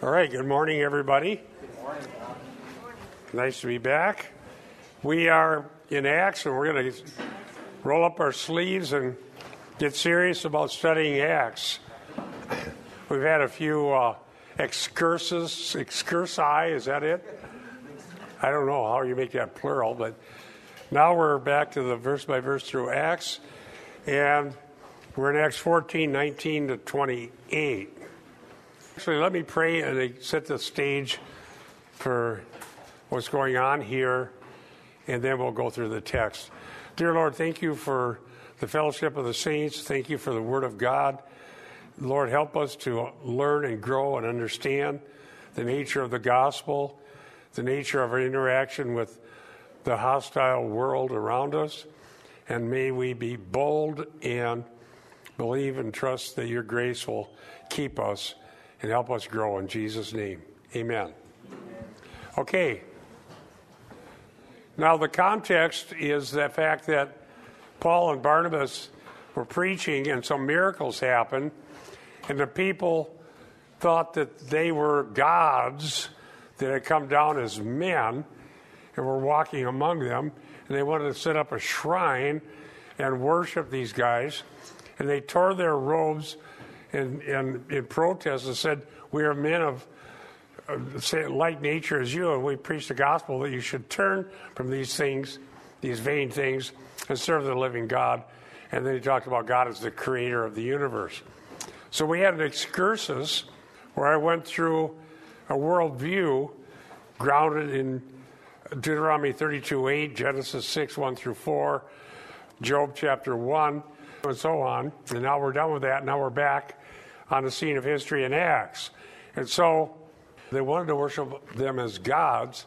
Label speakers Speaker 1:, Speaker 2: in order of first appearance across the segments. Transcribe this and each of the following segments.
Speaker 1: All right, good morning, everybody. Nice to be back. We are in Acts, and we're going to roll up our sleeves and get serious about studying Acts. We've had a few uh, excursus, excursi, is that it? I don't know how you make that plural, but now we're back to the verse by verse through Acts, and we're in Acts 14, 19 to 28. Actually, let me pray and set the stage for what's going on here, and then we'll go through the text. Dear Lord, thank you for the fellowship of the saints. Thank you for the Word of God. Lord, help us to learn and grow and understand the nature of the gospel, the nature of our interaction with the hostile world around us, and may we be bold and believe and trust that your grace will keep us and help us grow in Jesus' name. Amen. Okay. Now, the context is the fact that Paul and Barnabas were preaching, and some miracles happened, and the people thought that they were gods that had come down as men and were walking among them, and they wanted to set up a shrine and worship these guys, and they tore their robes in, in protest and said, We are men of uh, like nature as you, and we preach the gospel that you should turn from these things, these vain things, and serve the living God. And then he talked about God as the creator of the universe. So we had an excursus where I went through a worldview grounded in Deuteronomy 32 8, Genesis 6 1 through 4, Job chapter 1, and so on. And now we're done with that. Now we're back on the scene of history in Acts. And so they wanted to worship them as gods,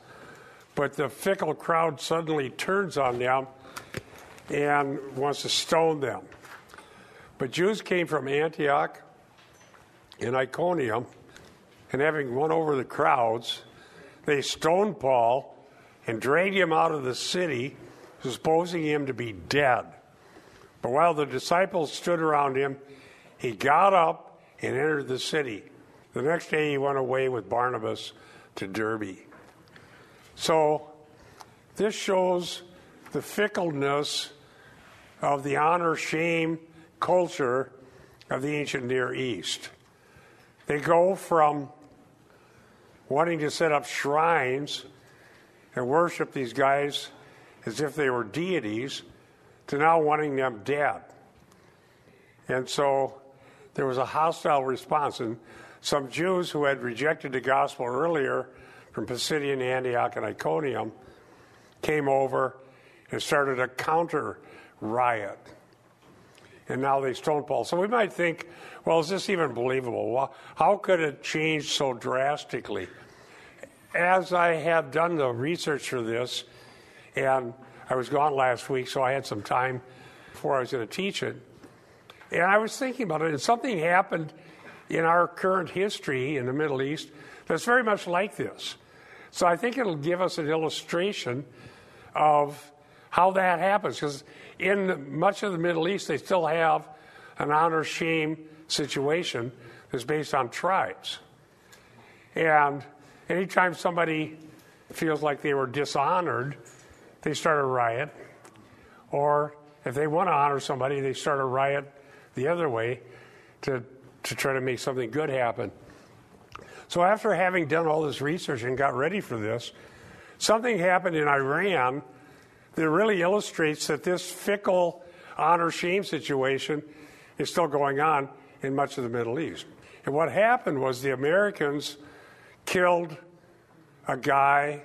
Speaker 1: but the fickle crowd suddenly turns on them and wants to stone them. But Jews came from Antioch and Iconium, and having won over the crowds, they stoned Paul and dragged him out of the city, supposing him to be dead. But while the disciples stood around him, he got up and entered the city. The next day he went away with Barnabas to Derbe. So this shows the fickleness of the honor shame culture of the ancient Near East. They go from wanting to set up shrines and worship these guys as if they were deities to now wanting them dead. And so there was a hostile response. And some Jews who had rejected the gospel earlier from Pisidian Antioch and Iconium came over and started a counter riot. And now they stone Paul. So we might think, well, is this even believable? Well, how could it change so drastically? As I have done the research for this, and I was gone last week, so I had some time before I was going to teach it. And I was thinking about it, and something happened in our current history in the Middle East that's very much like this. So I think it'll give us an illustration of how that happens. Because in much of the Middle East, they still have an honor shame situation that's based on tribes. And anytime somebody feels like they were dishonored, they start a riot. Or if they want to honor somebody, they start a riot the other way to, to try to make something good happen. So, after having done all this research and got ready for this, something happened in Iran that really illustrates that this fickle honor shame situation is still going on in much of the Middle East. And what happened was the Americans killed a guy,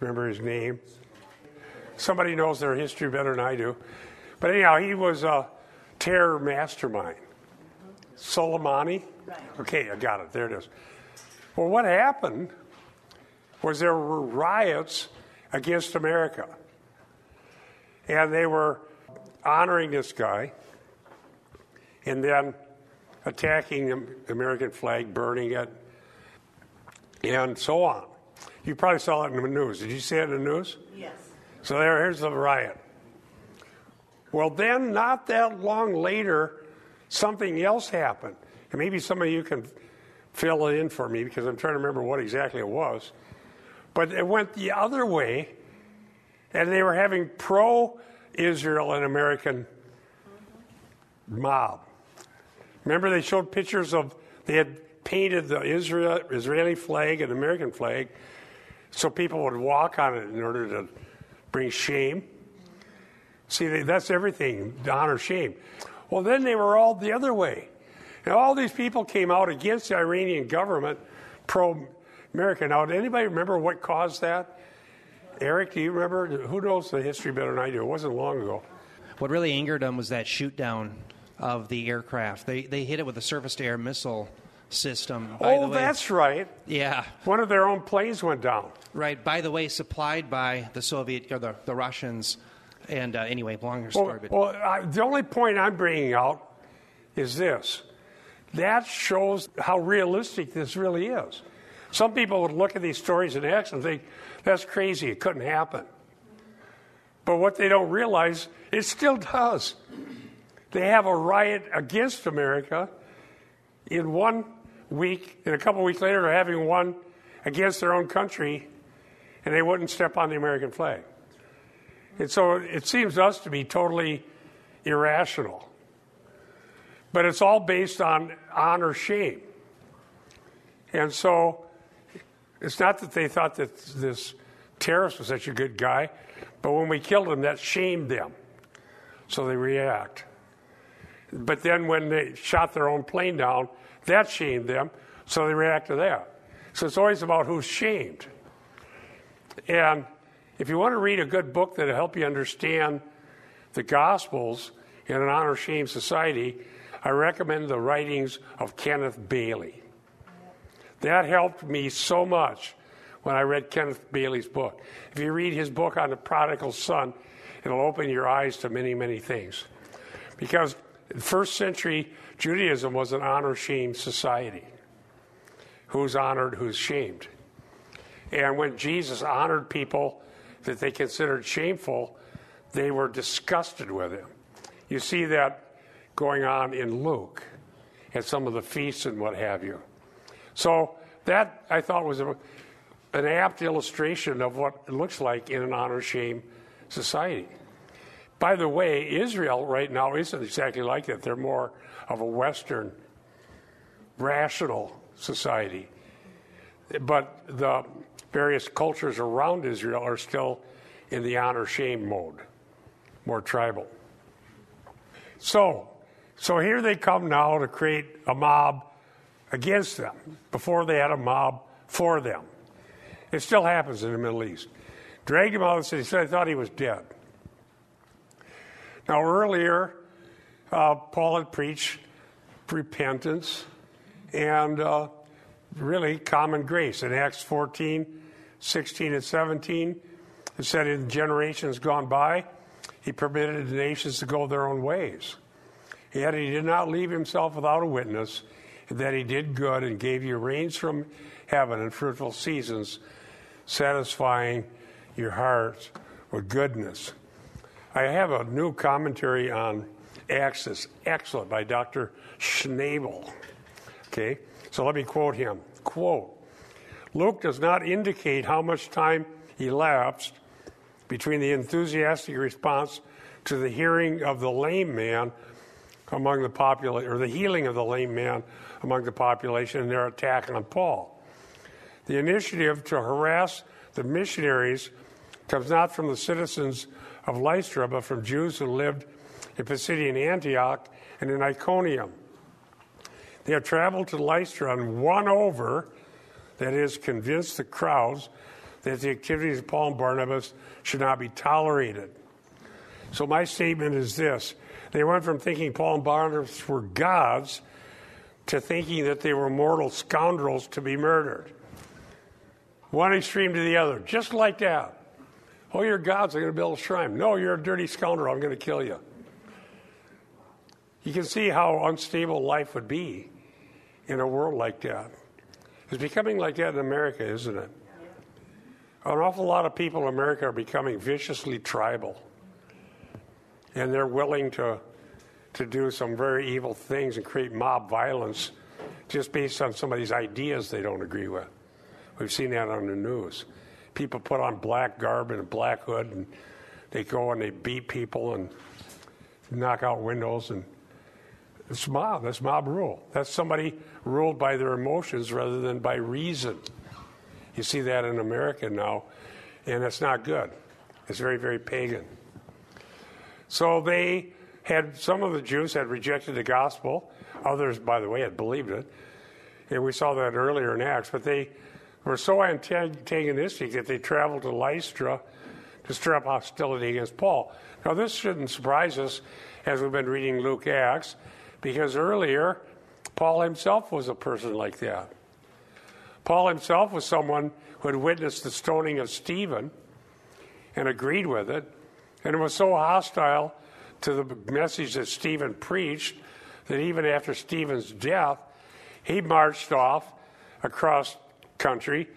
Speaker 1: remember his name? Somebody knows their history better than I do. But anyhow, he was a terror mastermind. Soleimani? Okay, I got it. There it is. Well, what happened was there were riots against America. And they were honoring this guy and then attacking the American flag, burning it, and so on. You probably saw it in the news. Did you see it in the news?
Speaker 2: Yes.
Speaker 1: So there, here's the riot. Well, then, not that long later, something else happened. And maybe some of you can fill it in for me because I'm trying to remember what exactly it was. But it went the other way, and they were having pro Israel and American mob. Remember, they showed pictures of, they had painted the Israel, Israeli flag and American flag so people would walk on it in order to bring shame. See, that's everything honor, shame. Well, then they were all the other way. And all these people came out against the Iranian government, pro America. Now, did anybody remember what caused that? Eric, do you remember? Who knows the history better than I do? It wasn't long ago.
Speaker 2: What really angered them was that shoot down of the aircraft. They, they hit it with a surface to air missile system.
Speaker 1: By oh, that's right.
Speaker 2: Yeah.
Speaker 1: One of their own planes went down.
Speaker 2: Right. By the way, supplied by the Soviet or the, the Russians. And uh, anyway, longer story.
Speaker 1: Well, well I, the only point I'm bringing out is this that shows how realistic this really is. Some people would look at these stories in Acts and think, that's crazy, it couldn't happen. But what they don't realize, it still does. They have a riot against America in one week, and a couple weeks later, they're having one against their own country, and they wouldn't step on the American flag. And so it seems to us to be totally irrational. But it's all based on honor shame. And so it's not that they thought that this terrorist was such a good guy, but when we killed him, that shamed them. So they react. But then when they shot their own plane down, that shamed them, so they react to that. So it's always about who's shamed. And if you want to read a good book that'll help you understand the Gospels in an honor shame society, I recommend the writings of Kenneth Bailey. That helped me so much when I read Kenneth Bailey's book. If you read his book on the prodigal son, it'll open your eyes to many, many things. Because first century Judaism was an honor shame society. Who's honored, who's shamed. And when Jesus honored people that they considered shameful, they were disgusted with him. You see that going on in Luke at some of the feasts and what have you. So that I thought was a, an apt illustration of what it looks like in an honor shame society. By the way, Israel right now isn't exactly like that. They're more of a Western, rational society. But the various cultures around Israel are still in the honor shame mode, more tribal. So, so here they come now to create a mob against them. Before they had a mob for them. It still happens in the Middle East. Dragged him out of the city, said, I thought he was dead. Now, earlier, uh, Paul had preached repentance and uh, really common grace. In Acts 14, 16, and 17, it said, In generations gone by, he permitted the nations to go their own ways. Yet he did not leave himself without a witness that he did good and gave you rains from heaven and fruitful seasons, satisfying your hearts with goodness. I have a new commentary on Acts that's excellent by Dr. Schnabel. Okay, so let me quote him. Quote Luke does not indicate how much time elapsed between the enthusiastic response to the hearing of the lame man among the population, or the healing of the lame man among the population, and their attack on Paul. The initiative to harass the missionaries comes not from the citizens of Lystra, but from Jews who lived in Pisidian Antioch and in Iconium. They have traveled to Lystra and won over, that is, convinced the crowds that the activities of Paul and Barnabas should not be tolerated. So, my statement is this they went from thinking Paul and Barnabas were gods to thinking that they were mortal scoundrels to be murdered. One extreme to the other, just like that. Oh, you're gods, I'm going to build a shrine. No, you're a dirty scoundrel, I'm going to kill you. You can see how unstable life would be in a world like that. It's becoming like that in America, isn't it? An awful lot of people in America are becoming viciously tribal and they're willing to to do some very evil things and create mob violence just based on somebody's ideas they don't agree with. We've seen that on the news. People put on black garb and a black hood, and they go and they beat people and knock out windows. And it's mob. That's mob rule. That's somebody ruled by their emotions rather than by reason. You see that in America now, and it's not good. It's very, very pagan. So they had some of the Jews had rejected the gospel. Others, by the way, had believed it. And we saw that earlier in Acts. But they were so antagonistic that they traveled to Lystra to stir up hostility against Paul. Now, this shouldn't surprise us as we've been reading Luke Acts, because earlier, Paul himself was a person like that. Paul himself was someone who had witnessed the stoning of Stephen and agreed with it, and was so hostile to the message that Stephen preached that even after Stephen's death, he marched off across country,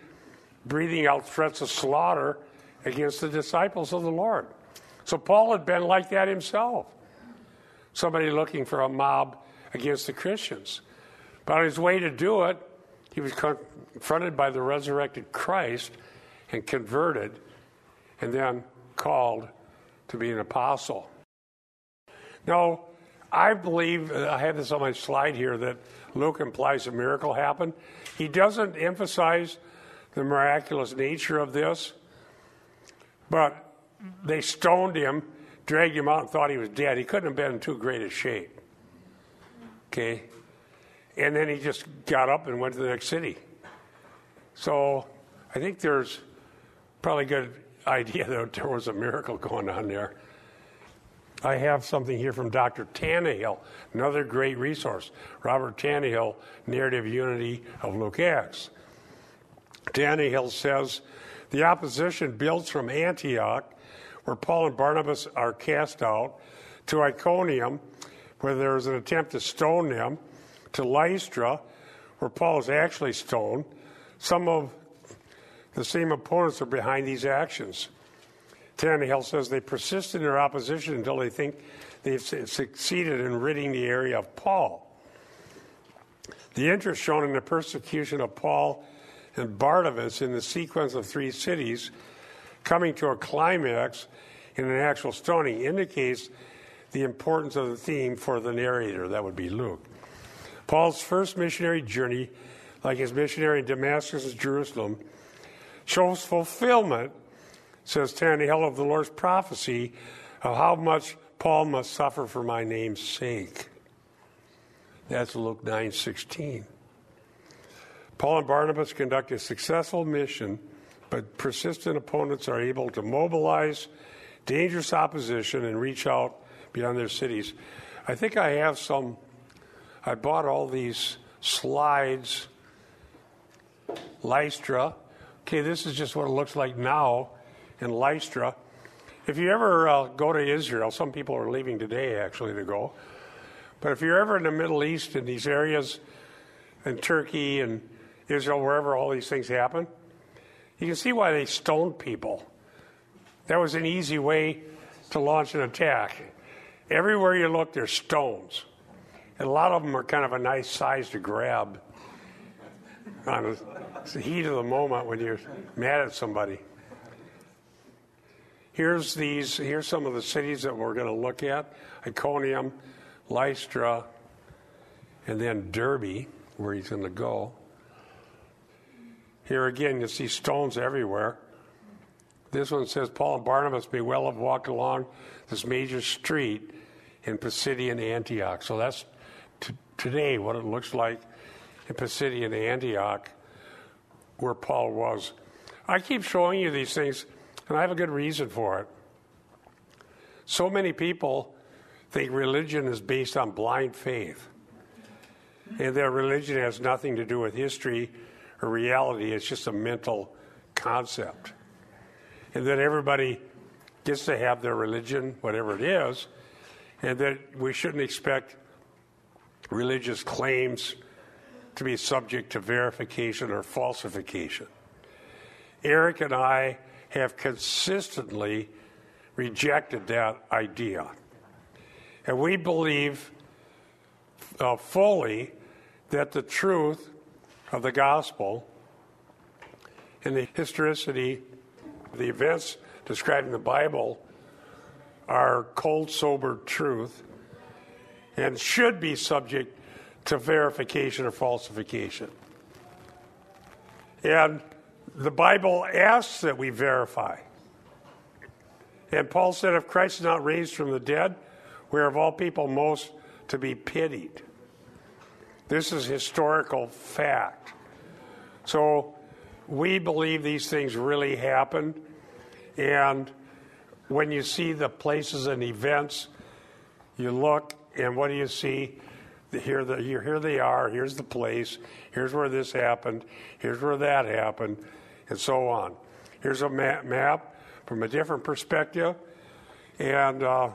Speaker 1: breathing out threats of slaughter against the disciples of the Lord. So Paul had been like that himself, somebody looking for a mob against the Christians. But on his way to do it, he was confronted by the resurrected Christ and converted, and then called to be an apostle. Now, I believe, I have this on my slide here, that Luke implies a miracle happened. He doesn't emphasize the miraculous nature of this, but they stoned him, dragged him out, and thought he was dead. He couldn't have been in too great a shape. Okay? And then he just got up and went to the next city. So I think there's probably a good idea that there was a miracle going on there. I have something here from Dr. Tannehill, another great resource. Robert Tannehill, Narrative Unity of Luke Acts. Tannehill says the opposition builds from Antioch, where Paul and Barnabas are cast out, to Iconium, where there is an attempt to stone them, to Lystra, where Paul is actually stoned. Some of the same opponents are behind these actions. Tannehill says they persist in their opposition until they think they've succeeded in ridding the area of Paul. The interest shown in the persecution of Paul and Barnabas in the sequence of three cities coming to a climax in an actual stoning indicates the importance of the theme for the narrator. That would be Luke. Paul's first missionary journey, like his missionary in Damascus and Jerusalem, shows fulfillment says Tanny, Tannehill of the Lord's prophecy of how much Paul must suffer for my name's sake. That's Luke 9:16. Paul and Barnabas conduct a successful mission, but persistent opponents are able to mobilize dangerous opposition and reach out beyond their cities. I think I have some I bought all these slides Lystra. Okay, this is just what it looks like now in Lystra. If you ever uh, go to Israel, some people are leaving today actually to go. But if you're ever in the Middle East in these areas, in Turkey and Israel, wherever all these things happen, you can see why they stoned people. That was an easy way to launch an attack. Everywhere you look, there's stones. And a lot of them are kind of a nice size to grab on the heat of the moment when you're mad at somebody. Here's these. Here's some of the cities that we're going to look at: Iconium, Lystra, and then Derbe, where he's going to go. Here again, you see stones everywhere. This one says Paul and Barnabas may well have walked along this major street in Pisidian Antioch. So that's t- today what it looks like in Pisidian Antioch, where Paul was. I keep showing you these things and I have a good reason for it. So many people think religion is based on blind faith, and that religion has nothing to do with history or reality, it's just a mental concept. And that everybody gets to have their religion, whatever it is, and that we shouldn't expect religious claims to be subject to verification or falsification. Eric and I have consistently rejected that idea. And we believe uh, fully that the truth of the gospel and the historicity of the events described in the Bible are cold, sober truth and should be subject to verification or falsification. And the Bible asks that we verify. And Paul said, if Christ is not raised from the dead, we are of all people most to be pitied. This is historical fact. So we believe these things really happened. And when you see the places and events, you look and what do you see? Here, the, here, they are. Here's the place. Here's where this happened. Here's where that happened, and so on. Here's a map, map from a different perspective. And uh,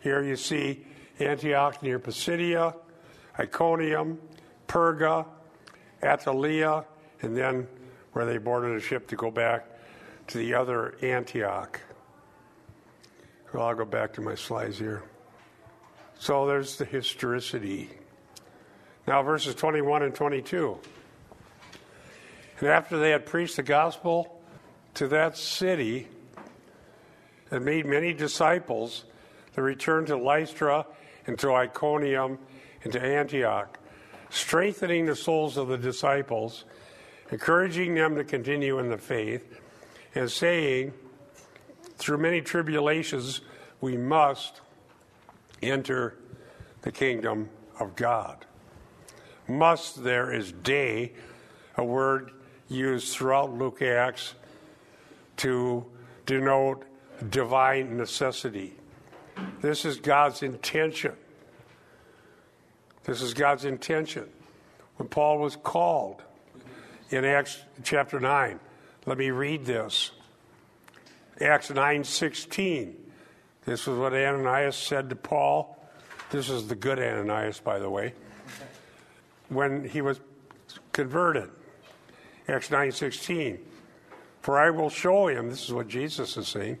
Speaker 1: here you see Antioch near Pisidia, Iconium, Perga, Attalia, and then where they boarded a ship to go back to the other Antioch. Well, I'll go back to my slides here. So there's the historicity. Now, verses 21 and 22. After they had preached the gospel to that city and made many disciples, they returned to Lystra and to Iconium and to Antioch, strengthening the souls of the disciples, encouraging them to continue in the faith, and saying, Through many tribulations, we must enter the kingdom of God. Must there is day, a word used throughout Luke Acts to denote divine necessity. This is God's intention. This is God's intention. When Paul was called in Acts chapter 9, let me read this. Acts 9:16. This was what Ananias said to Paul. This is the good Ananias, by the way. When he was converted. Acts 9:16. For I will show him, this is what Jesus is saying,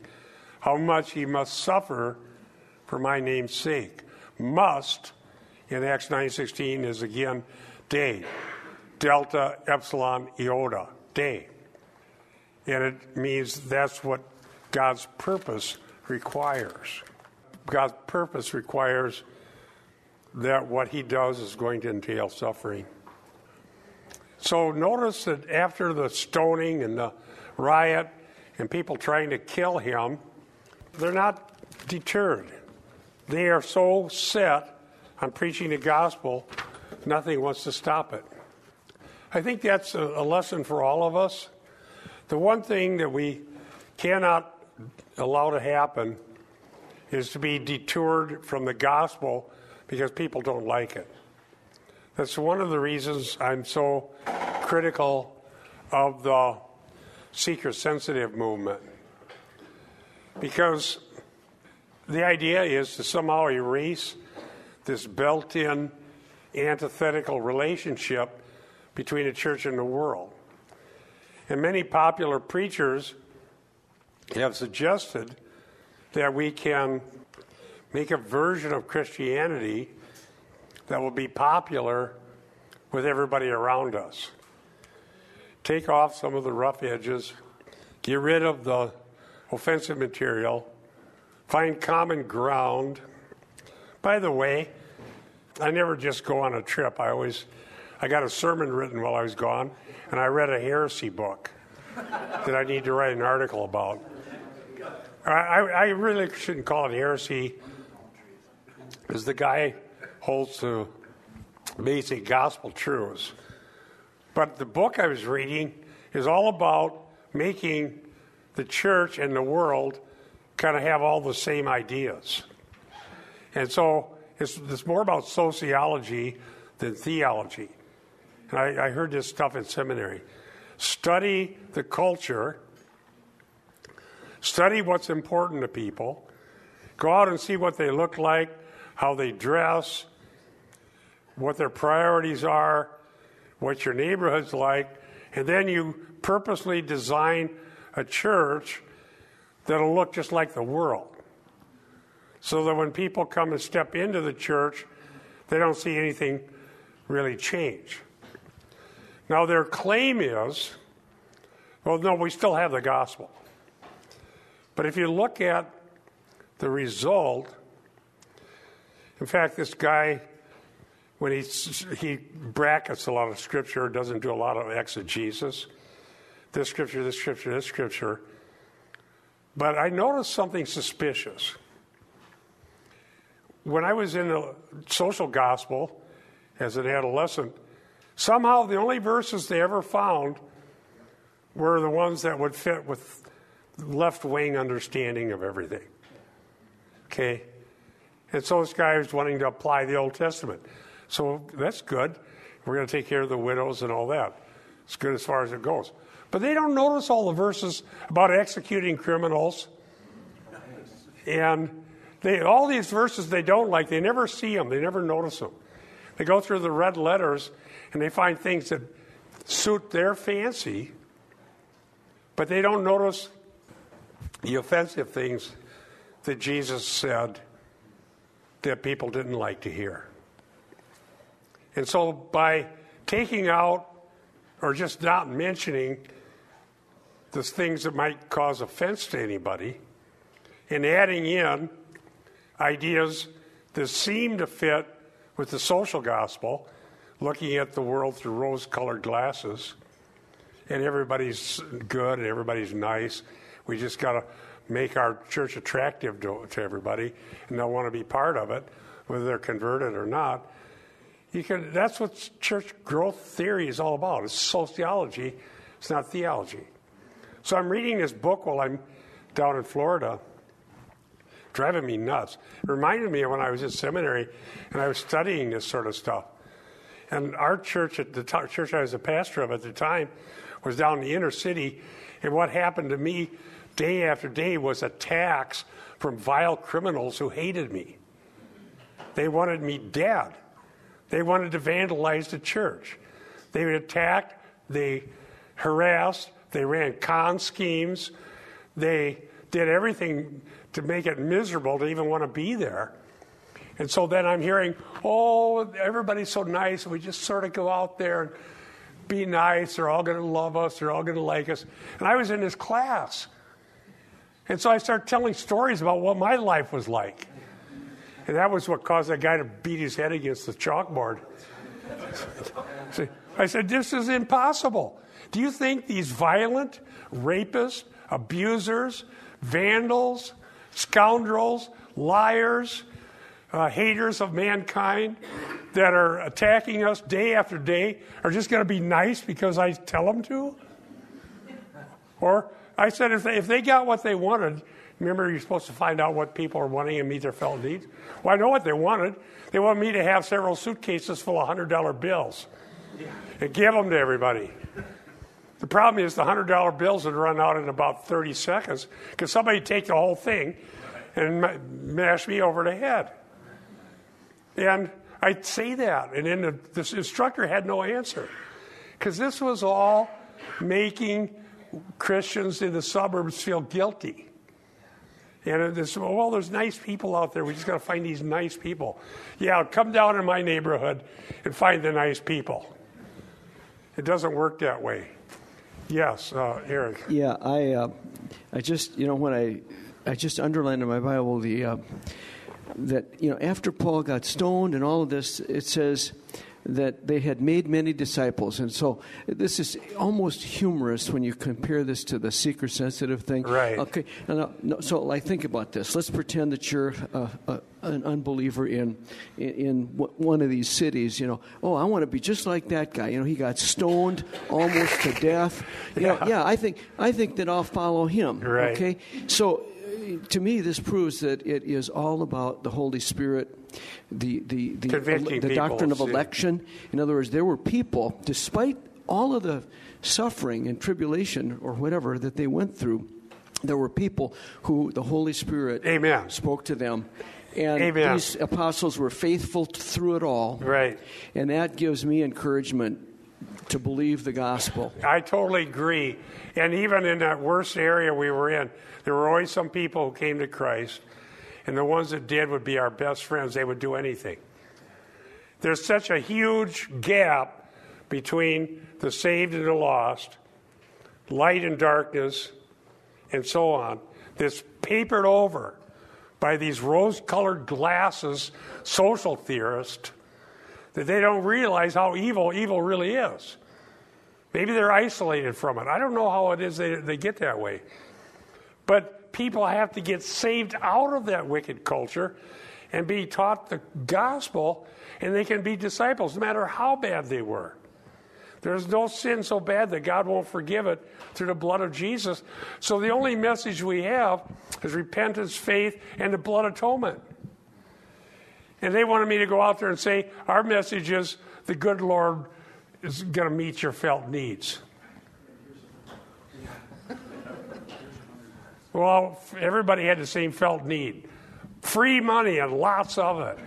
Speaker 1: how much he must suffer for my name's sake. Must in Acts 9:16 is again day. Delta epsilon iota, day. And it means that's what God's purpose requires. God's purpose requires that what he does is going to entail suffering. So notice that after the stoning and the riot and people trying to kill him, they're not deterred. They are so set on preaching the gospel, nothing wants to stop it. I think that's a, lesson for all of us. The one thing that we cannot allow to happen is to be detoured from the gospel because people don't like it. That's one of the reasons I'm so critical of the seeker sensitive movement. Because the idea is to somehow erase this built in antithetical relationship between the church and the world. And many popular preachers have suggested that we can make a version of Christianity that will be popular with everybody around us. Take off some of the rough edges, get rid of the offensive material, find common ground. By the way, I never just go on a trip. I always I got a sermon written while I was gone, and I read a heresy book that I need to write an article about. I, I really shouldn't call it heresy, because the guy holds to basic gospel truths. But the book I was reading is all about making the church and the world kind of have all the same ideas. And so it's, it's more about sociology than theology. And I, I heard this stuff in seminary. Study the culture Study what's important to people. Go out and see what they look like, how they dress, what their priorities are, what your neighborhood's like, and then you purposely design a church that'll look just like the world. So that when people come and step into the church, they don't see anything really change. Now, their claim is well, no, we still have the gospel. But if you look at the result, in fact, this guy, when he, he brackets a lot of scripture, doesn't do a lot of exegesis, this scripture, this scripture, this scripture. But I noticed something suspicious. When I was in the social gospel as an adolescent, somehow the only verses they ever found were the ones that would fit with left wing understanding of everything. Okay? And so this guy was wanting to apply the Old Testament. So that's good. We're going to take care of the widows and all that. It's good as far as it goes. But they don't notice all the verses about executing criminals. And they, all these verses they don't like, they never see them, they never notice them. They go through the red letters and they find things that suit their fancy but they don't notice the offensive things that Jesus said that people didn't like to hear. And so by taking out or just not mentioning the things that might cause offense to anybody and adding in ideas that seem to fit with the social gospel, looking at the world through rose colored glasses, and everybody's good and everybody's nice. We just got to make our church attractive to, to everybody, and they'll want to be part of it, whether they're converted or not. You can, that's what church growth theory is all about. It's sociology, it's not theology. So I'm reading this book while I'm down in Florida, driving me nuts. It reminded me of when I was in seminary and I was studying this sort of stuff. And our church, at the t- church I was a pastor of at the time, was down in the inner city, and what happened to me day after day was attacks from vile criminals who hated me. They wanted me dead. They wanted to vandalize the church. They attacked, they harassed, they ran con schemes, they did everything to make it miserable to even want to be there. And so then I'm hearing, oh, everybody's so nice. We just sort of go out there and be nice. They're all going to love us. They're all going to like us. And I was in this class. And so I started telling stories about what my life was like. And that was what caused that guy to beat his head against the chalkboard. I said, This is impossible. Do you think these violent, rapists, abusers, vandals, scoundrels, liars, uh, haters of mankind that are attacking us day after day are just going to be nice because I tell them to? Or I said, if they, if they got what they wanted, remember you're supposed to find out what people are wanting and meet their felt needs? Well, I know what they wanted. They wanted me to have several suitcases full of $100 bills and give them to everybody. The problem is the $100 bills would run out in about 30 seconds because somebody take the whole thing and mash me over the head. And I'd say that. And then the, this instructor had no answer because this was all making Christians in the suburbs feel guilty. And this, well, there's nice people out there. We just got to find these nice people. Yeah, come down in my neighborhood and find the nice people. It doesn't work that way. Yes, uh, Eric.
Speaker 3: Yeah, I, uh, I just, you know, when I, I just underlined in my Bible the, uh, that you know after Paul got stoned and all of this, it says that they had made many disciples, and so this is almost humorous when you compare this to the seeker sensitive thing.
Speaker 1: Right.
Speaker 3: Okay. Now, no, so, like, think about this. Let's pretend that you're uh, uh, an unbeliever in, in, in one of these cities. You know, oh, I want to be just like that guy. You know, he got stoned almost to death. You yeah. Know, yeah. I think I think that I'll follow him.
Speaker 1: Right.
Speaker 3: Okay. So to me, this proves that it is all about the Holy Spirit, the the the, the doctrine of election. In other words, there were people, despite all of the suffering and tribulation or whatever that they went through, there were people who the Holy Spirit
Speaker 1: Amen.
Speaker 3: spoke to them. And
Speaker 1: Amen.
Speaker 3: these apostles were faithful through it all.
Speaker 1: Right.
Speaker 3: And that gives me encouragement to believe the gospel.
Speaker 1: I totally agree. And even in that worst area we were in, there were always some people who came to Christ, and the ones that did would be our best friends. They would do anything. there's such a huge gap between the saved and the lost, light and darkness, and so on, that's papered over by these rose colored glasses social theorists that they don't realize how evil evil really is. Maybe they're isolated from it. I don't know how it is they, they get that way. But people have to get saved out of that wicked culture and be taught the gospel, and they can be disciples no matter how bad they were. There's no sin so bad that God won't forgive it through the blood of Jesus. So the only message we have is repentance, faith, and the blood atonement. And they wanted me to go out there and say, Our message is the good Lord is going to meet your felt needs. Well, everybody had the same felt need free money and lots of it.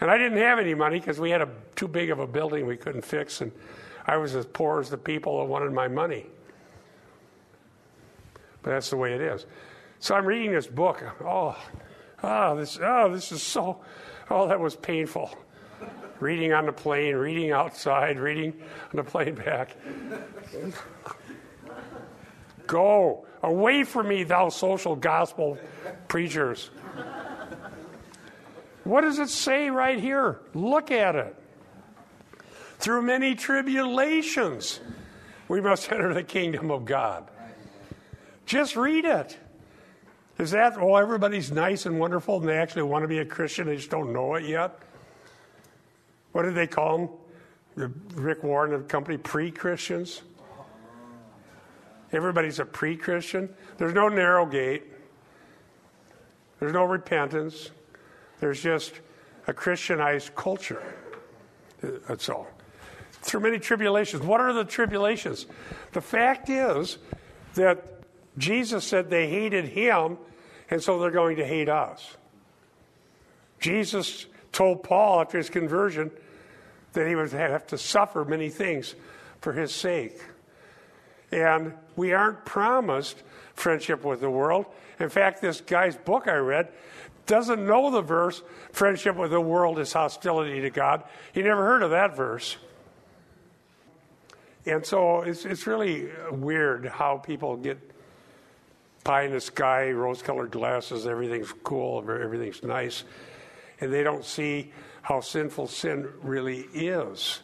Speaker 1: And I didn't have any money because we had a too big of a building we couldn't fix, and I was as poor as the people that wanted my money. But that's the way it is. So I'm reading this book. Oh, oh, this, oh, this is so. Oh, that was painful. reading on the plane, reading outside, reading on the plane back. Go away from me, thou social gospel preachers. What does it say right here? Look at it. Through many tribulations, we must enter the kingdom of God. Just read it. Is that, oh, everybody's nice and wonderful and they actually want to be a Christian, they just don't know it yet? What did they call them? Rick Warren and company pre Christians? Everybody's a pre Christian. There's no narrow gate, there's no repentance. There's just a Christianized culture. That's all. Through many tribulations. What are the tribulations? The fact is that Jesus said they hated him, and so they're going to hate us. Jesus told Paul after his conversion that he would have to suffer many things for his sake. And we aren't promised friendship with the world. In fact, this guy's book I read doesn't know the verse, friendship with the world is hostility to God. He never heard of that verse. And so it's, it's really weird how people get pie in the sky, rose colored glasses, everything's cool, everything's nice, and they don't see how sinful sin really is.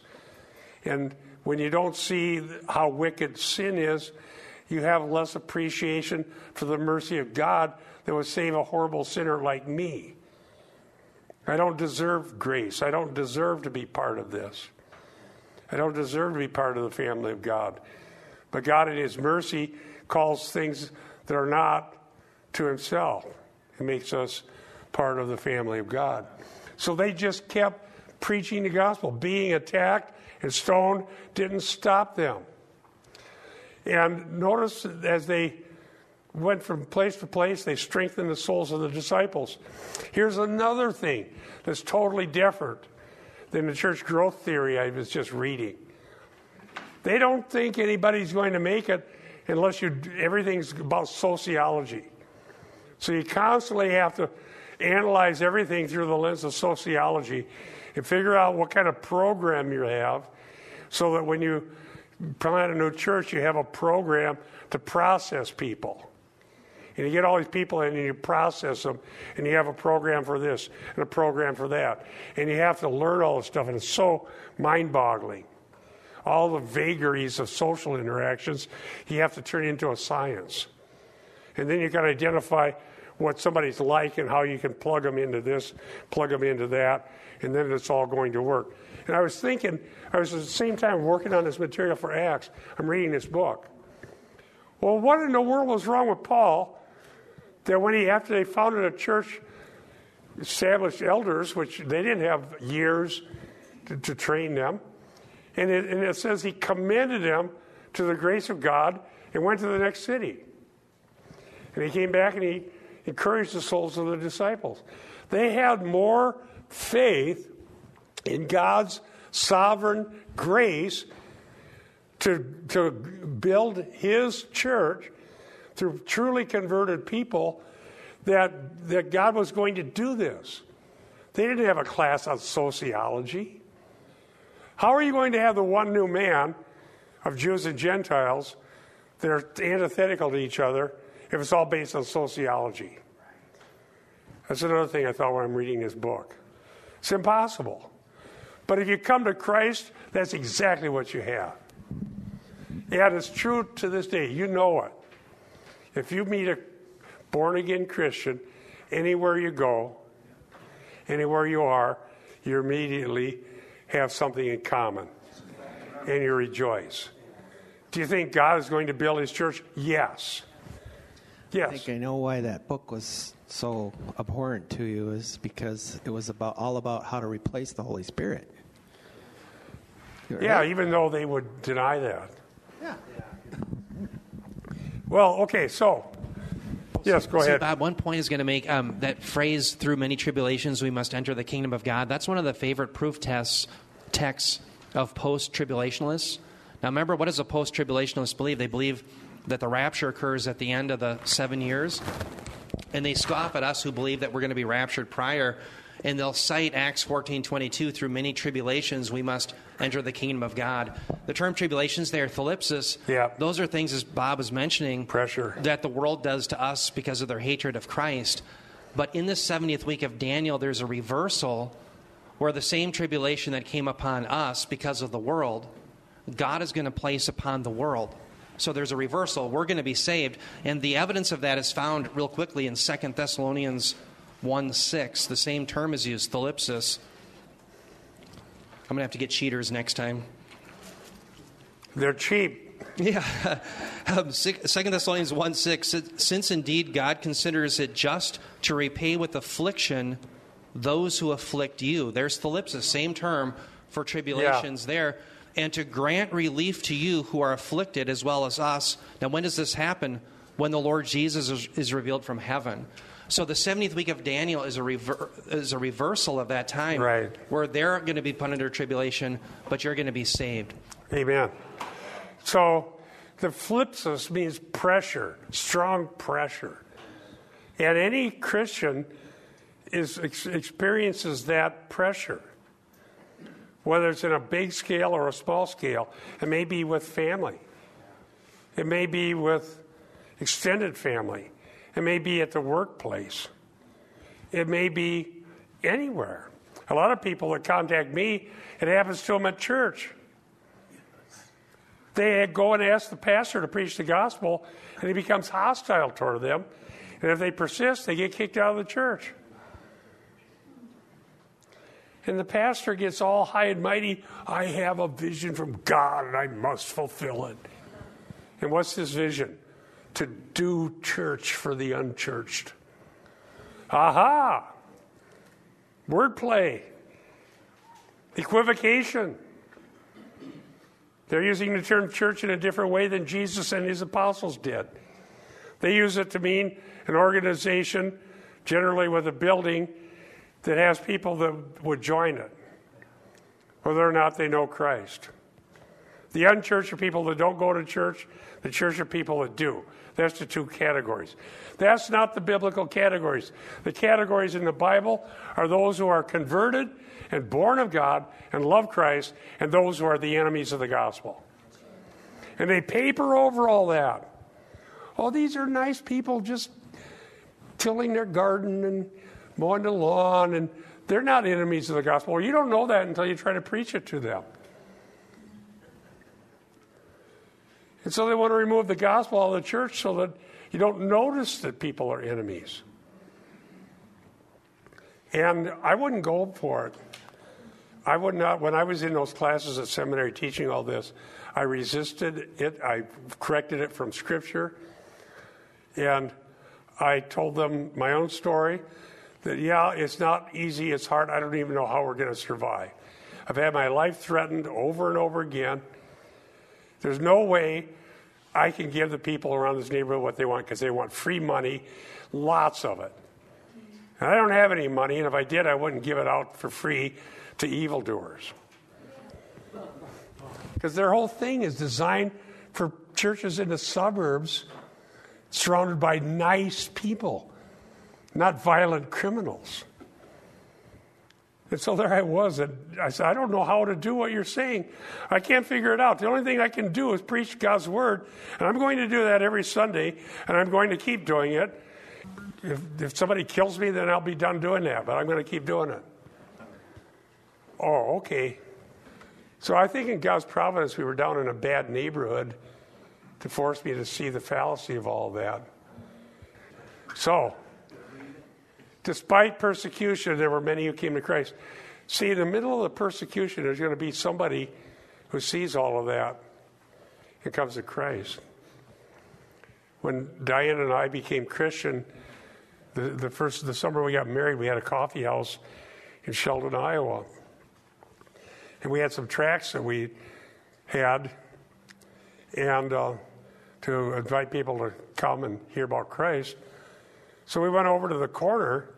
Speaker 1: And when you don't see how wicked sin is, you have less appreciation for the mercy of God that would save a horrible sinner like me. I don't deserve grace. I don't deserve to be part of this. I don't deserve to be part of the family of God. But God, in His mercy, calls things that are not to Himself. He makes us part of the family of God. So they just kept preaching the gospel. Being attacked and stoned didn't stop them. And notice as they went from place to place, they strengthened the souls of the disciples. Here's another thing that's totally different than the church growth theory I was just reading. They don't think anybody's going to make it unless you everything's about sociology. So you constantly have to analyze everything through the lens of sociology and figure out what kind of program you have so that when you plant a new church, you have a program to process people. And you get all these people in and you process them, and you have a program for this and a program for that. And you have to learn all this stuff, and it's so mind boggling. All the vagaries of social interactions, you have to turn into a science. And then you got to identify what somebody's like and how you can plug them into this, plug them into that, and then it's all going to work. And I was thinking, I was at the same time working on this material for Acts. I'm reading this book. Well, what in the world was wrong with Paul that when he, after they founded a church, established elders, which they didn't have years to, to train them, and it, and it says he commended them to the grace of God and went to the next city. And he came back and he encouraged the souls of the disciples. They had more faith in God's sovereign grace to, to build his church through truly converted people that, that God was going to do this. They didn't have a class on sociology. How are you going to have the one new man of Jews and Gentiles that are antithetical to each other if it's all based on sociology? That's another thing I thought when I'm reading this book. It's impossible. But if you come to Christ, that's exactly what you have. And it's true to this day. You know it. If you meet a born again Christian, anywhere you go, anywhere you are, you immediately have something in common and you rejoice. Do you think God is going to build his church? Yes. Yes.
Speaker 4: I think I know why that book was so abhorrent to you is because it was about all about how to replace the Holy Spirit.
Speaker 1: Right? Yeah, even though they would deny that.
Speaker 4: Yeah.
Speaker 1: Well, okay, so Yes, go ahead.
Speaker 2: So Bob, one point is going to make um, that phrase "through many tribulations we must enter the kingdom of God." That's one of the favorite proof tests texts of post-tribulationalists. Now, remember, what does a post-tribulationalist believe? They believe that the rapture occurs at the end of the seven years, and they scoff at us who believe that we're going to be raptured prior and they'll cite Acts 14:22 through many tribulations we must enter the kingdom of God. The term tribulations there, thlipsis,
Speaker 1: yeah.
Speaker 2: those are things as Bob was mentioning
Speaker 1: pressure
Speaker 2: that the world does to us because of their hatred of Christ. But in the 70th week of Daniel there's a reversal where the same tribulation that came upon us because of the world, God is going to place upon the world. So there's a reversal. We're going to be saved. And the evidence of that is found real quickly in 2 Thessalonians 1 6. The same term is used, thlipsis. I'm going to have to get cheaters next time.
Speaker 1: They're cheap.
Speaker 2: Yeah. Um, 2 Thessalonians 1 6. Since indeed God considers it just to repay with affliction those who afflict you. There's thlipsis, same term for tribulations yeah. there. And to grant relief to you who are afflicted as well as us. Now, when does this happen? When the Lord Jesus is, is revealed from heaven. So the 70th week of Daniel is a, rever- is a reversal of that time.
Speaker 1: Right.
Speaker 2: Where they're going to be put under tribulation, but you're going to be saved.
Speaker 1: Amen. So the thlipsis means pressure, strong pressure. And any Christian is, experiences that pressure, whether it's in a big scale or a small scale. It may be with family, it may be with extended family, it may be at the workplace. It may be anywhere. A lot of people that contact me, it happens to them at church. They go and ask the pastor to preach the gospel, and he becomes hostile toward them. And if they persist, they get kicked out of the church. And the pastor gets all high and mighty. I have a vision from God and I must fulfill it. And what's his vision? to do church for the unchurched. Aha! Wordplay, equivocation. They're using the term church in a different way than Jesus and his apostles did. They use it to mean an organization, generally with a building, that has people that would join it, whether or not they know Christ. The unchurched are people that don't go to church, the church are people that do. That's the two categories. That's not the biblical categories. The categories in the Bible are those who are converted and born of God and love Christ, and those who are the enemies of the gospel. And they paper over all that. Oh, these are nice people just tilling their garden and mowing the lawn, and they're not enemies of the gospel. Well, you don't know that until you try to preach it to them. And so they want to remove the gospel out of the church so that you don't notice that people are enemies. And I wouldn't go for it. I would not, when I was in those classes at seminary teaching all this, I resisted it. I corrected it from Scripture. And I told them my own story that, yeah, it's not easy, it's hard. I don't even know how we're going to survive. I've had my life threatened over and over again. There's no way I can give the people around this neighborhood what they want because they want free money, lots of it. And I don't have any money, and if I did, I wouldn't give it out for free to evildoers. Because their whole thing is designed for churches in the suburbs surrounded by nice people, not violent criminals. And so there I was, and I said, I don't know how to do what you're saying. I can't figure it out. The only thing I can do is preach God's word, and I'm going to do that every Sunday, and I'm going to keep doing it. If, if somebody kills me, then I'll be done doing that, but I'm going to keep doing it. Oh, okay. So I think in God's providence, we were down in a bad neighborhood to force me to see the fallacy of all that. So, despite persecution, there were many who came to Christ. See, in the middle of the persecution, there's going to be somebody who sees all of that and comes to Christ. When Diane and I became Christian, the, the first the summer we got married, we had a coffee house in Sheldon, Iowa. And we had some tracts that we had, and uh, to invite people to come and hear about Christ. So we went over to the corner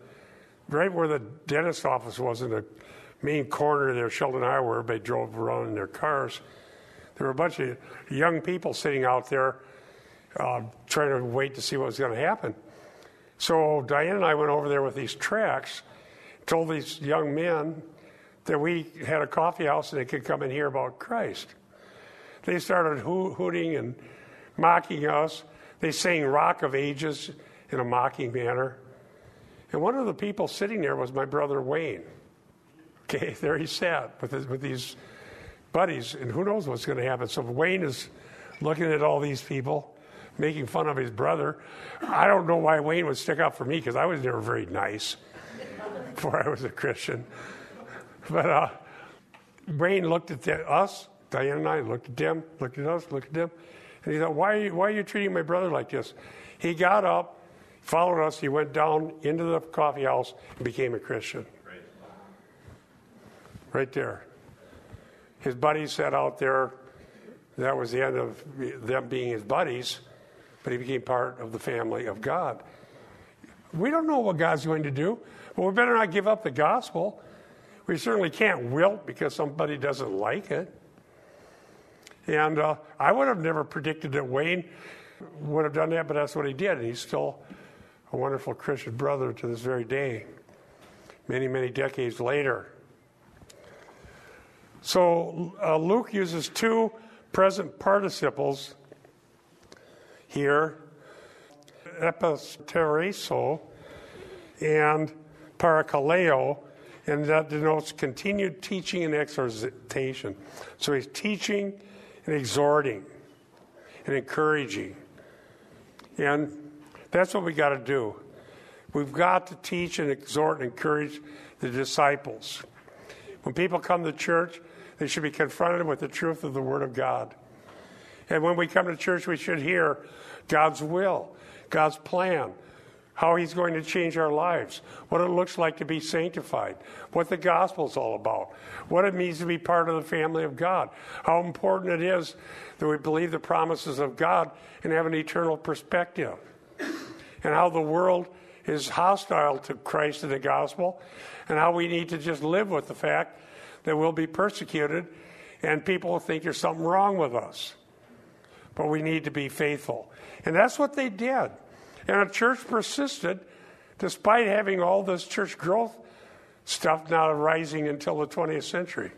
Speaker 1: right where the dentist office was in the main corner there, Sheldon, Iowa, where everybody drove around in their cars. There were a bunch of young people sitting out there uh, trying to wait to see what was going to happen. So Diane and I went over there with these tracts, told these young men that we had a coffee house and they could come and hear about Christ. They started ho- hooting and mocking us. They sang Rock of Ages in a mocking manner. And one of the people sitting there was my brother Wayne. Okay, there he sat with, his, with these buddies, and who knows what's going to happen. So Wayne is looking at all these people, making fun of his brother. I don't know why Wayne would stick up for me because I was never very nice before I was a Christian. But uh, Wayne looked at the, us, Diane and I looked at them, looked at us, looked at them, and he thought, why why are you treating my brother like this? He got up, followed us. He went down into the coffee house and became a Christian. Right there. His buddies sat out there. That was the end of them being his buddies, but he became part of the family of God. We don't know what God's going to do, but we better not give up the gospel. We certainly can't wilt because somebody doesn't like it. And uh, I would have never predicted that Wayne would have done that, but that's what he did. And he's still a wonderful Christian brother to this very day, many, many decades later. So uh, Luke uses two present participles here episterizo and parakaleo, and that denotes continued teaching and exhortation. So he's teaching and exhorting and encouraging. And that's what we got to do. We've got to teach and exhort and encourage the disciples. When people come to church, they should be confronted with the truth of the Word of God. And when we come to church, we should hear God's will, God's plan, how He's going to change our lives, what it looks like to be sanctified, what the gospel is all about, what it means to be part of the family of God, how important it is that we believe the promises of God and have an eternal perspective and how the world is hostile to Christ and the gospel, and how we need to just live with the fact that we'll be persecuted and people will think there's something wrong with us. But we need to be faithful. And that's what they did. And the church persisted despite having all this church growth stuff not rising until the 20th century.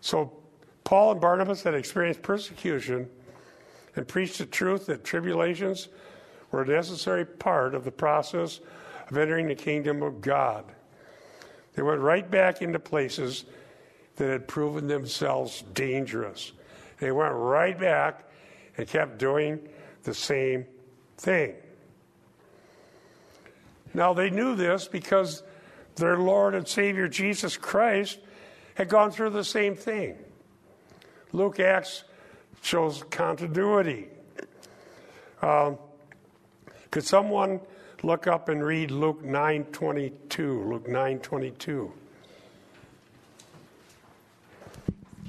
Speaker 1: So Paul and Barnabas had experienced persecution and preached the truth that tribulations were a necessary part of the process of entering the kingdom of God. They went right back into places that had proven themselves dangerous. They went right back and kept doing the same thing. Now, they knew this because their Lord and Savior Jesus Christ had gone through the same thing. Luke Acts shows continuity. Um, could someone look up and read Luke 9:22? Luke 9:22.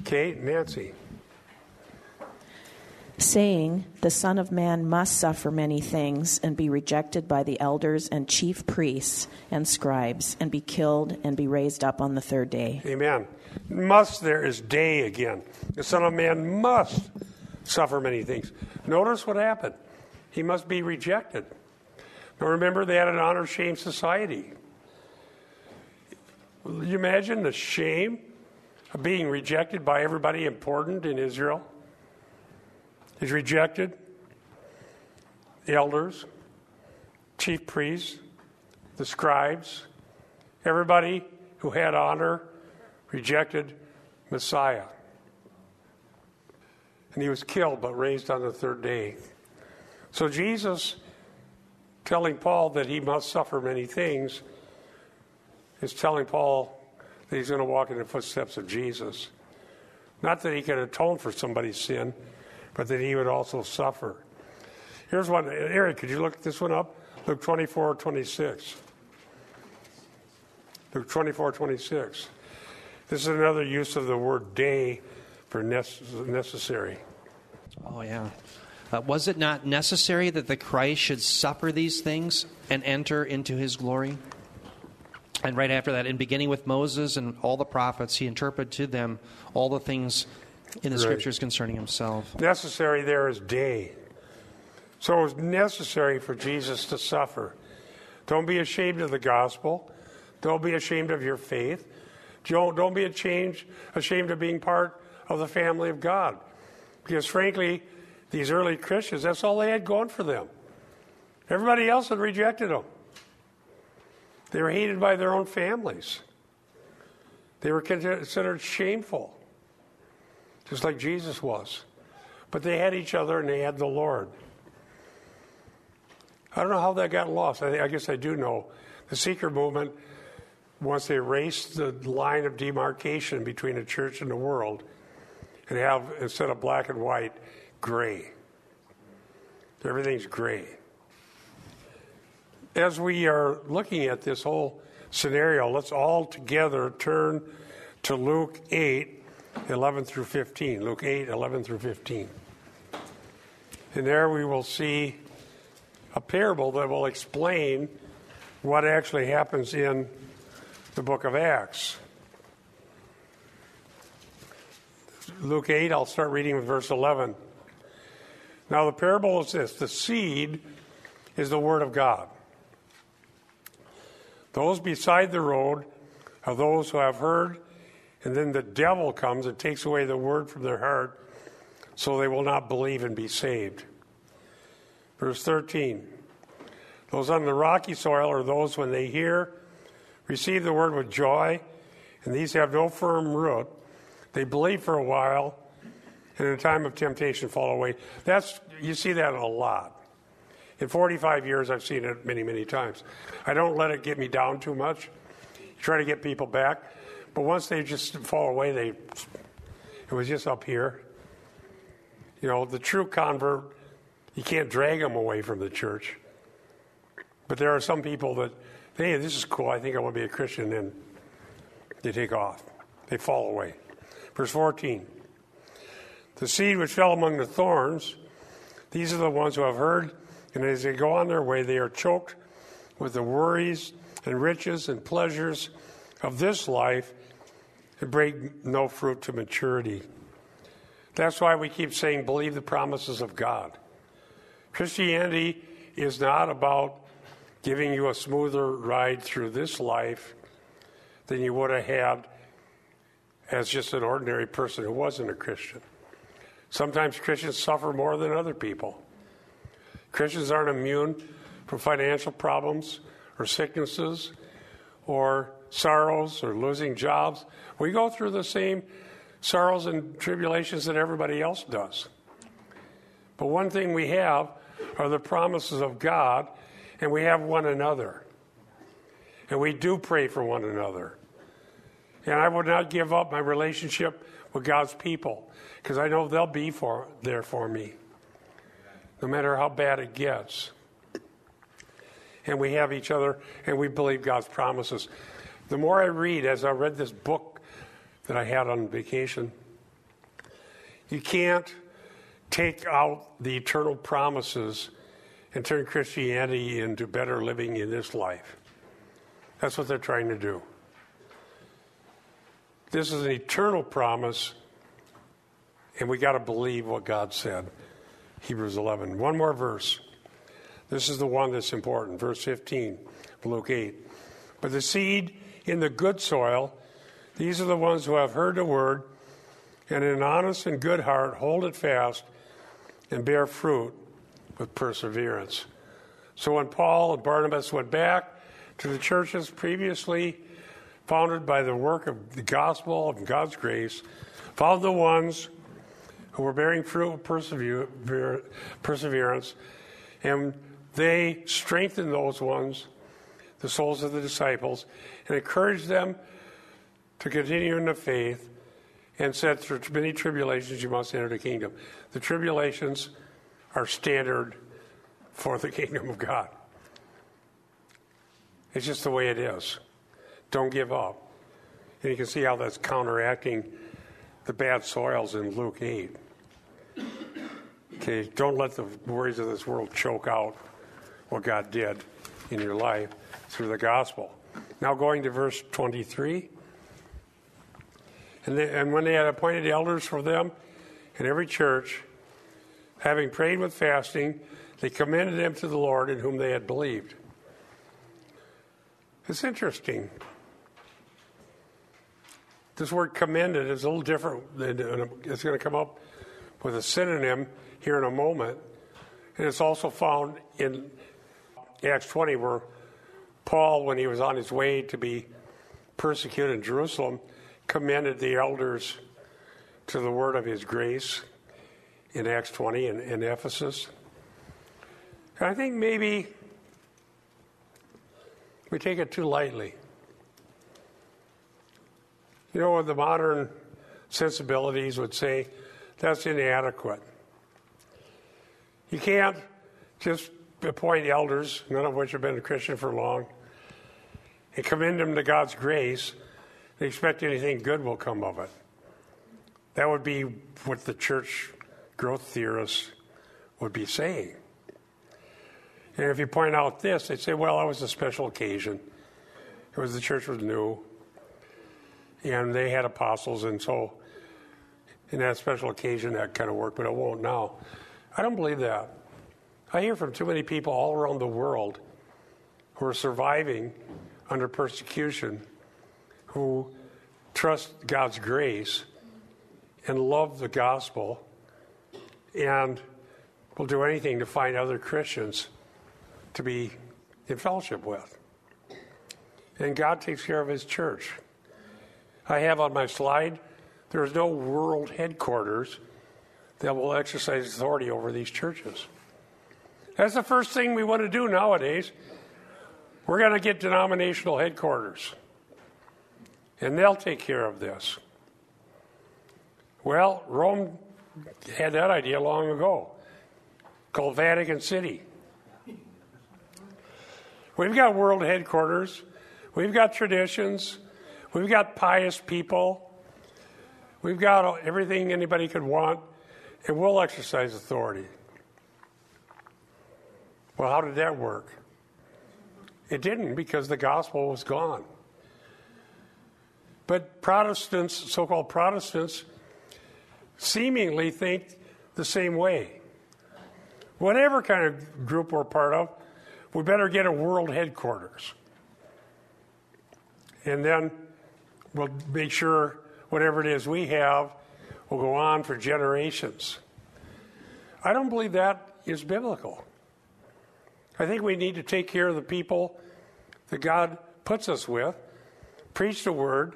Speaker 1: Kate, Nancy.
Speaker 5: Saying, The Son of Man must suffer many things and be rejected by the elders and chief priests and scribes and be killed and be raised up on the third dei.
Speaker 1: Amen. Must there is day again. The Son of Man must suffer many things. Notice what happened. He must be rejected. Now remember, they had an honor shame society. you imagine the shame of being rejected by everybody important in Israel? He's rejected. The elders, chief priests, the scribes, everybody who had honor rejected Messiah. And he was killed but raised on the third day. So Jesus telling Paul that he must suffer many things is telling Paul that he's going to walk in the footsteps of Jesus. Not that he can atone for somebody's sin, but that he would also suffer. Here's one. Eric, could you look this one up? Luke 24, 26. Luke 24, 26. This is another use of the word dei for necessary.
Speaker 2: Oh, yeah. Uh, was it not necessary that the Christ should suffer these things and enter into his glory? And right after that, in beginning with Moses and all the prophets, he interpreted to them all the things in the right. scriptures concerning himself.
Speaker 1: Necessary there is dei. So it was necessary for Jesus to suffer. Don't be ashamed of the gospel. Don't be ashamed of your faith. Don't, don't be ashamed, ashamed of being part of the family of God. Because frankly, these early Christians, that's all they had going for them. Everybody else had rejected them. They were hated by their own families. They were considered shameful, just like Jesus was. But they had each other and they had the Lord. I don't know how that got lost. I, I guess I do know. The seeker movement, once they erased the line of demarcation between the church and the world, and have, instead of black and white, gray. Everything's gray as we are looking at this whole scenario, let's all together turn to Luke 8, 11 through 15. Luke 8, 11 through 15. And there we will see a parable that will explain what actually happens in the book of Acts. Luke 8, I'll start reading with verse 11. Now, the parable is this the seed is the word of God. Those beside the road are those who have heard, and then the devil comes and takes away the word from their heart, so they will not believe and be saved. Verse 13 Those on the rocky soil are those when they hear, receive the word with joy, and these have no firm root. They believe for a while, and in a time of temptation fall away. That's you see that a lot. In 45 years, I've seen it many, many times. I don't let it get me down too much. try to get people back. But once they just fall away, they it was just up here. You know, the true convert, you can't drag them away from the church. But there are some people that, hey, this is cool. I think I want to be a Christian. And they take off, they fall away. Verse 14 The seed which fell among the thorns, these are the ones who have heard and as they go on their way, they are choked with the worries and riches and pleasures of this life and bring no fruit to maturity. That's why we keep saying, believe the promises of God. Christianity is not about giving you a smoother ride through this life than you would have had as just an ordinary person who wasn't a Christian. Sometimes Christians suffer more than other people. Christians aren't immune from financial problems or sicknesses or sorrows or losing jobs. We go through the same sorrows and tribulations that everybody else does. But one thing we have are the promises of God, and we have one another. And we do pray for one another. And I would not give up my relationship with God's people because I know they'll be for, there for me no matter how bad it gets. And we have each other and we believe God's promises. The more I read, as I read this book that I had on vacation, you can't take out the eternal promises and turn Christianity into better living in this life. That's what they're trying to do. This is an eternal promise, and we got to believe what God said. Hebrews 11. One more verse. This is the one that's important. Verse 15, Luke 8. But the seed in the good soil. These are the ones who have heard the word and in an honest and good heart hold it fast and bear fruit with perseverance. So when Paul and Barnabas went back to the churches previously founded by the work of the gospel of God's grace, found the ones who were bearing fruit with perseverance, and they strengthened those ones, the souls of the disciples, and encouraged them to continue in the faith, and said, Through many tribulations you must enter the kingdom. The tribulations are standard for the kingdom of God. It's just the way it is. Don't give up. And you can see how that's counteracting the bad soils in Luke 8. Okay, don't let the worries of this world choke out what God did in your life through the gospel. Now, going to verse 23. And, they, and when they had appointed elders for them in every church, having prayed with fasting, they commended them to the Lord in whom they had believed. It's interesting. This word commended is a little different. It's going to come up with a synonym here in a moment. And it's also found in Acts 20, where Paul, when he was on his way to be persecuted in Jerusalem, commended the elders to the word of his grace in Acts 20 in, in Ephesus. I think maybe we take it too lightly. You know, the modern sensibilities would say that's inadequate. You can't just appoint elders, none of which have been a Christian for long, and commend them to God's grace and expect anything good will come of it. That would be what the church growth theorists would be saying. And if you point out this, they'd say, well, that was a special occasion. It was the church was new, and they had apostles, and so in that special occasion that kind of worked, but it won't now. I don't believe that. I hear from too many people all around the world who are surviving under persecution, who trust God's grace and love the gospel and will do anything to find other Christians to be in fellowship with. And God takes care of His church. I have on my slide, there is no world headquarters that will exercise authority over these churches. That's the first thing we want to do nowadays. We're going to get denominational headquarters, and they'll take care of this. Well, Rome had that idea long ago, called Vatican City. We've got world headquarters, we've got traditions, we've got pious people, we've got everything anybody could want, and we'll exercise authority. Well, how did that work? It didn't because the gospel was gone. But Protestants, so called Protestants, seemingly think the same way. Whatever kind of group we're part of, we better get a world headquarters. And then we'll make sure whatever it is we have will go on for generations. I don't believe that is biblical. I think we need to take care of the people that God puts us with, preach the word,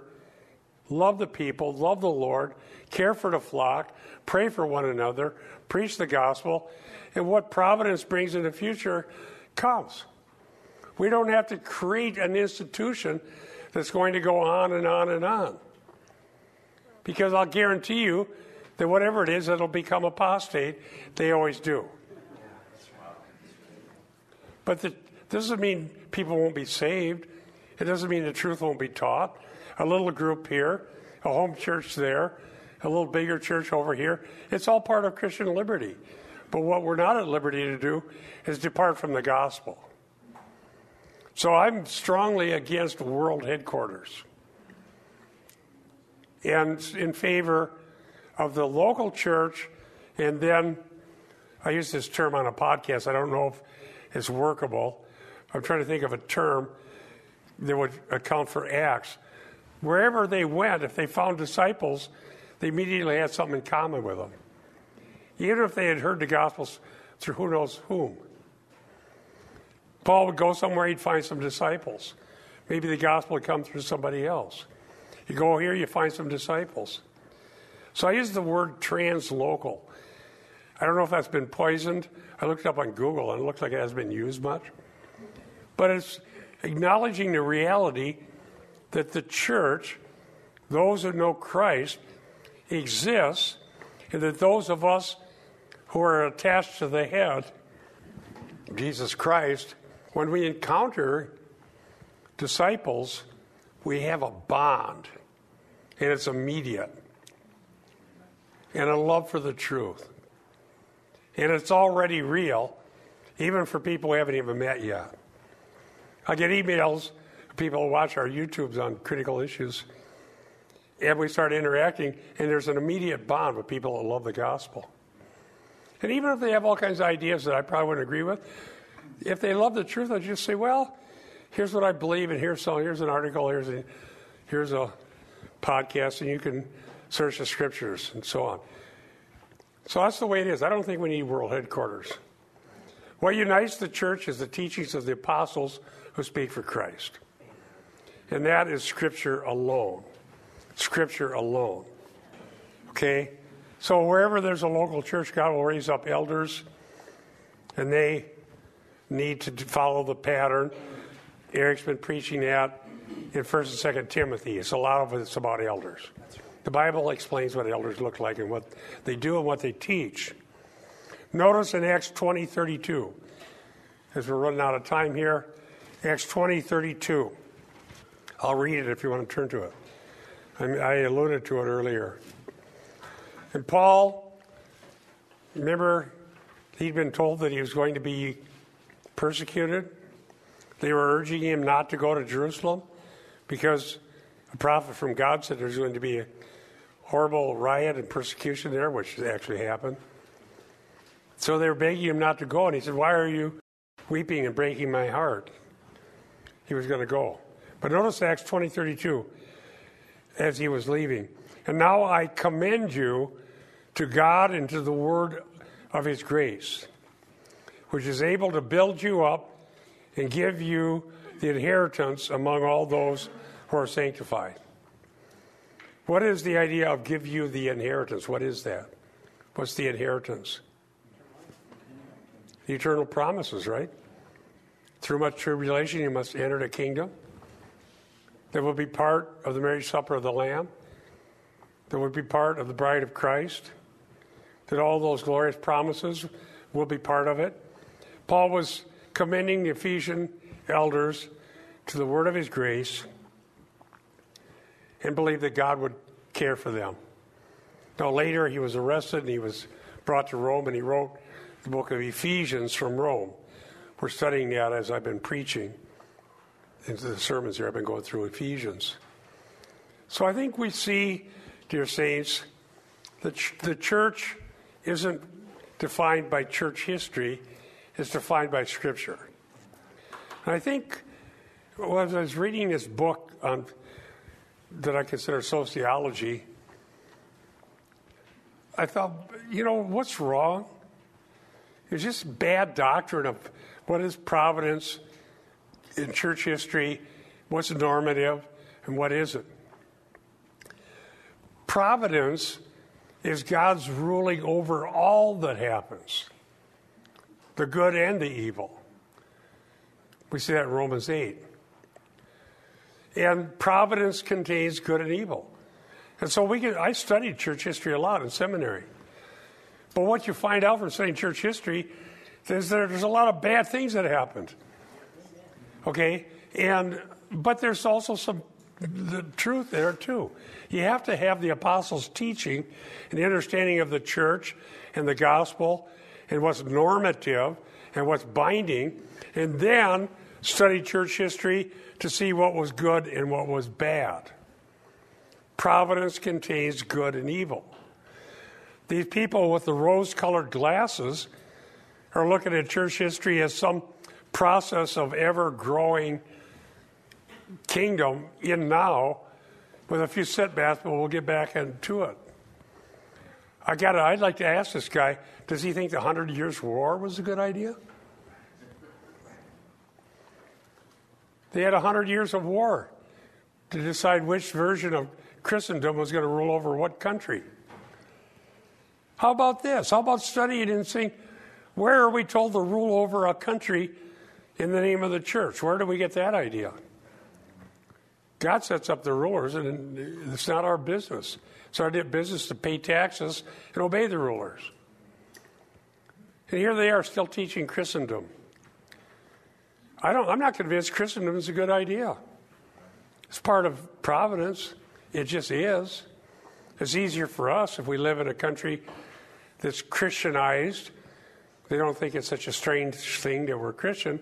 Speaker 1: love the people, love the Lord, care for the flock, pray for one another, preach the gospel, and what providence brings in the future comes. We don't have to create an institution that's going to go on and on and on. Because I'll guarantee you that whatever it is, it'll become apostate. They always do. But the, this doesn't mean people won't be saved. It doesn't mean the truth won't be taught. A little group here, a home church there, a little bigger church over here. It's all part of Christian liberty. But what we're not at liberty to do is depart from the gospel. So I'm strongly against world headquarters and in favor of the local church. And then I use this term on a podcast. I don't know if it's workable. I'm trying to think of a term that would account for Acts. Wherever they went, if they found disciples, they immediately had something in common with them. Even if they had heard the Gospels through who knows whom. Paul would go somewhere, he'd find some disciples. Maybe the gospel would come through somebody else. You go here, you find some disciples. So I use the word translocal. I don't know if that's been poisoned. I looked up on Google and it looks like it hasn't been used much. But it's acknowledging the reality that the church, those who know Christ, exists, and that those of us who are attached to the head, Jesus Christ, when we encounter disciples, we have a bond, and it's immediate, and a love for the truth. And it's already real, even for people we haven't even met yet. I get emails, people watch our YouTubes on critical issues, and we start interacting, and there's an immediate bond with people that love the gospel. And even if they have all kinds of ideas that I probably wouldn't agree with, if they love the truth, I just say, well, here's what I believe, and here's some, here's an article, here's a, here's a podcast, and you can search the scriptures and so on. So that's the way it is. I don't think we need world headquarters. What unites the church is the teachings of the apostles who speak for Christ. And that is Scripture alone. Scripture alone. Okay? So wherever there's a local church, God will raise up elders, and they need to follow the pattern. Eric's been preaching that in 1st and 2nd Timothy. It's a lot of it's about elders. The Bible explains what elders look like and what they do and what they teach. Notice in Acts 20 32, as we're running out of time here, Acts 20 32. I'll read it if you want to turn to it. I, I alluded to it earlier. And Paul, remember, he'd been told that he was going to be persecuted. They were urging him not to go to Jerusalem because a prophet from God said there's going to be a horrible riot and persecution there, which actually happened. So they were begging him not to go, and he said, Why are you weeping and breaking my heart? He was going to go. But notice Acts 20 32 as he was leaving. And now I commend you to God and to the word of his grace, which is able to build you up and give you the inheritance among all those who are sanctified. What is the idea of give you the inheritance? What is that? What's the inheritance? The eternal promises, right? Through much tribulation, you must enter the kingdom. That will be part of the marriage supper of the Lamb. That will be part of the bride of Christ. That all those glorious promises will be part of it. Paul was commending the Ephesian elders to the word of his grace and believed that God would care for them. Now, later he was arrested and he was brought to Rome and he wrote the book of Ephesians from Rome. We're studying that as I've been preaching into the sermons here. I've been going through Ephesians. So I think we see, dear saints, that the church isn't defined by church history, it's defined by Scripture. And I think well, as I was reading this book on, that I consider sociology, I thought, you know, what's wrong? It's just bad doctrine of what is providence in church history, what's normative, and what isn't. Providence is God's ruling over all that happens, the good and the evil. We see that in Romans 8. And providence contains good and evil. And so we can, I studied church history a lot in seminary. But what you find out from studying church history is that there's a lot of bad things that happened. Okay? And but there's also some the truth there too. You have to have the apostles' teaching and the understanding of the church and the gospel and what's normative and what's binding, and then study church history to see what was good and what was bad. Providence contains good and evil. These people with the rose colored glasses are looking at church history as some process of ever growing kingdom in now with a few setbacks, but we'll get back into it. I got I'd like to ask this guy, does he think the Hundred Years' War was a good idea? They had a hundred years of war to decide which version of Christendom was going to rule over what country. How about this? How about studying and saying, where are we told to rule over a country in the name of the church? Where do we get that idea? God sets up the rulers, and it's not our business. It's our business to pay taxes and obey the rulers. And here they are still teaching Christendom. I don't, I'm not convinced Christendom is a good idea. It's part of providence. It just is. It's easier for us if we live in a country that's Christianized. They don't think it's such a strange thing that we're Christian.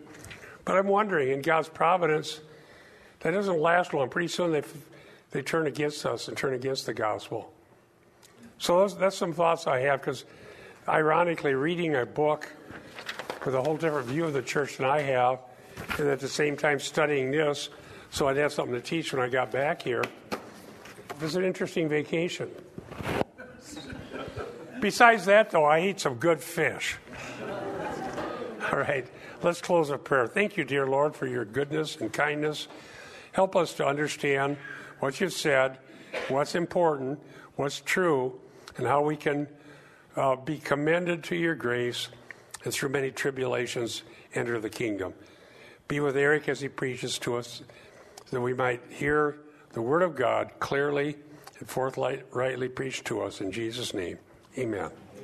Speaker 1: But I'm wondering, in God's providence, that doesn't last long. Pretty soon they, they turn against us and turn against the gospel. So that's, that's some thoughts I have because, ironically, reading a book with a whole different view of the church than I have, and at the same time studying this, so I'd have something to teach when I got back here. It was an interesting vacation. Besides that, though, I eat some good fish. All right, let's close with prayer. Thank you, dear Lord, for your goodness and kindness. Help us to understand what you've said, what's important, what's true, and how we can uh, be commended to your grace and through many tribulations enter the kingdom. Be with Eric as he preaches to us, that we might hear the word of God clearly and forthrightly preached to us. In Jesus' name, amen.